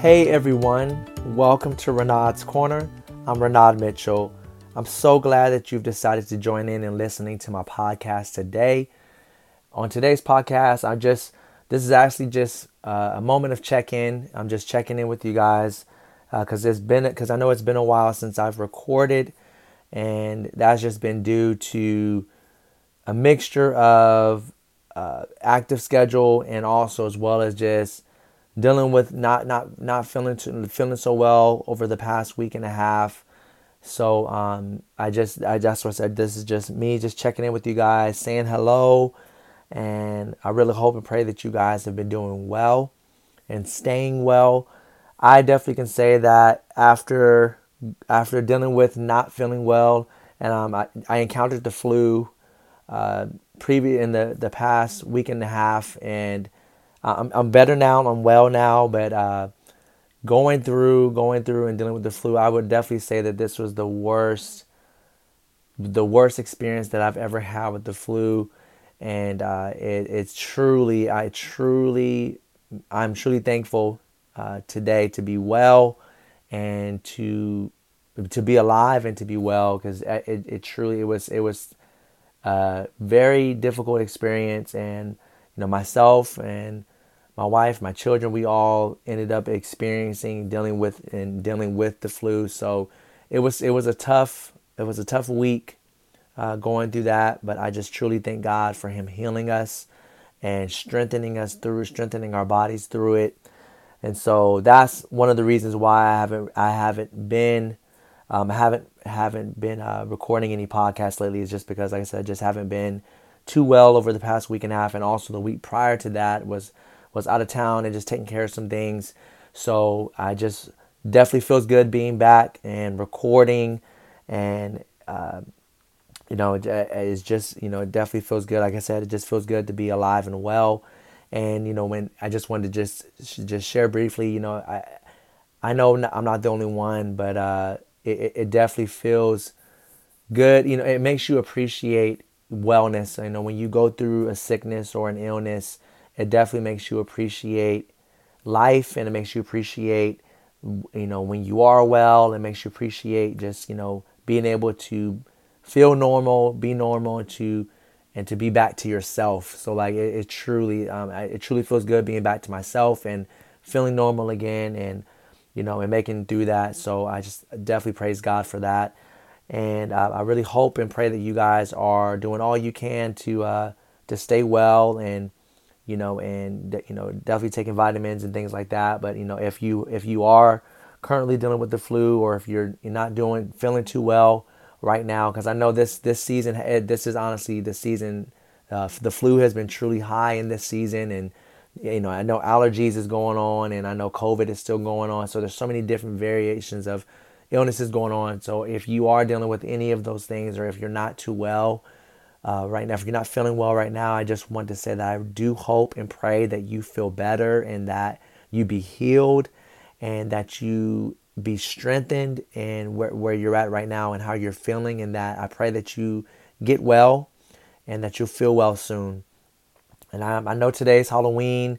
Hey everyone, welcome to Renard's Corner. I'm Renard Mitchell. I'm so glad that you've decided to join in and listening to my podcast today. On today's podcast, I just this is actually just uh, a moment of check-in. I'm just checking in with you guys because uh, it's been because I know it's been a while since I've recorded, and that's just been due to a mixture of uh, active schedule and also as well as just dealing with not not not feeling too, feeling so well over the past week and a half. So um, I just I just what I said. This is just me just checking in with you guys, saying hello, and I really hope and pray that you guys have been doing well and staying well. I definitely can say that after after dealing with not feeling well, and um, I, I encountered the flu uh, previous in the the past week and a half, and I'm I'm better now. I'm well now, but uh, going through going through and dealing with the flu, I would definitely say that this was the worst the worst experience that I've ever had with the flu, and uh, it, it's truly I truly I'm truly thankful uh, today to be well and to to be alive and to be well because it, it truly it was it was a very difficult experience and you know myself and my wife, my children, we all ended up experiencing dealing with and dealing with the flu. So it was it was a tough it was a tough week uh, going through that. But I just truly thank God for Him healing us and strengthening us through strengthening our bodies through it. And so that's one of the reasons why I haven't I haven't been um, I haven't haven't been uh, recording any podcasts lately. Is just because, like I said, I just haven't been too well over the past week and a half, and also the week prior to that was was out of town and just taking care of some things. So I just definitely feels good being back and recording, and uh, you know, it, it's just you know, it definitely feels good. Like I said, it just feels good to be alive and well. And you know, when I just wanted to just just share briefly, you know, I I know I'm not the only one, but uh, it, it definitely feels good. You know, it makes you appreciate wellness. You know, when you go through a sickness or an illness, it definitely makes you appreciate life and it makes you appreciate you know when you are well it makes you appreciate just you know being able to feel normal be normal and to and to be back to yourself. So like it, it truly um, it truly feels good being back to myself and feeling normal again and you know and making do that. So i just definitely praise god for that. And uh, i really hope and pray that you guys are doing all you can to uh, to stay well and you know, and you know, definitely taking vitamins and things like that. But you know, if you if you are currently dealing with the flu, or if you're you're not doing feeling too well right now, because I know this this season, this is honestly the season. Uh, the flu has been truly high in this season, and you know, I know allergies is going on, and I know COVID is still going on. So there's so many different variations of illnesses going on. So if you are dealing with any of those things, or if you're not too well, uh, right now. If you're not feeling well right now, I just want to say that I do hope and pray that you feel better and that you be healed and that you be strengthened in where, where you're at right now and how you're feeling. And that I pray that you get well and that you'll feel well soon. And I, I know today is Halloween.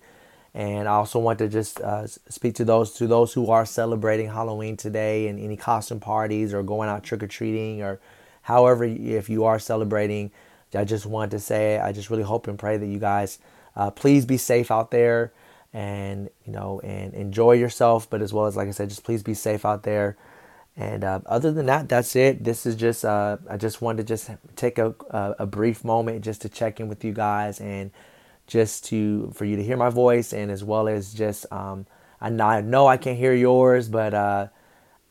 And I also want to just uh, speak to those to those who are celebrating Halloween today and any costume parties or going out trick or treating or however if you are celebrating I just wanted to say, I just really hope and pray that you guys uh, please be safe out there and, you know, and enjoy yourself. But as well as, like I said, just please be safe out there. And uh, other than that, that's it. This is just, uh, I just wanted to just take a, a, brief moment just to check in with you guys and just to, for you to hear my voice and as well as just, um, I know I can't hear yours, but uh,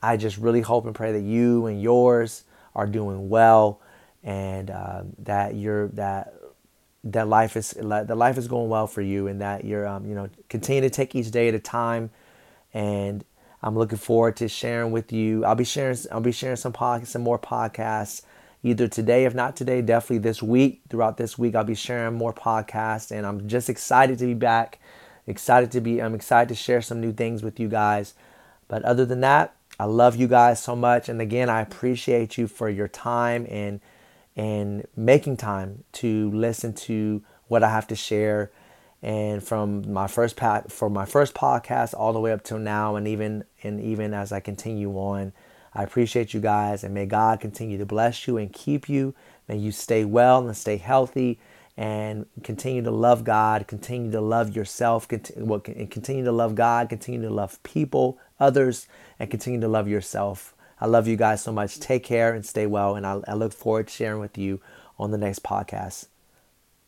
I just really hope and pray that you and yours are doing well and uh, that you're that that life is that life is going well for you and that you're um, you know continue to take each day at a time. And I'm looking forward to sharing with you. I'll be sharing I'll be sharing some pod, some more podcasts either today if not today definitely this week. Throughout this week I'll be sharing more podcasts and I'm just excited to be back excited to be I'm excited to share some new things with you guys. But other than that I love you guys so much. And again I appreciate you for your time and and making time to listen to what I have to share. And from my first pa- from my first podcast all the way up till now and even and even as I continue on I appreciate you guys and may God continue to bless you and keep you. May you stay well and stay healthy and continue to love God continue to love yourself continue, continue to love God continue to love people others and continue to love yourself I love you guys so much. Take care and stay well and I, I look forward to sharing with you on the next podcast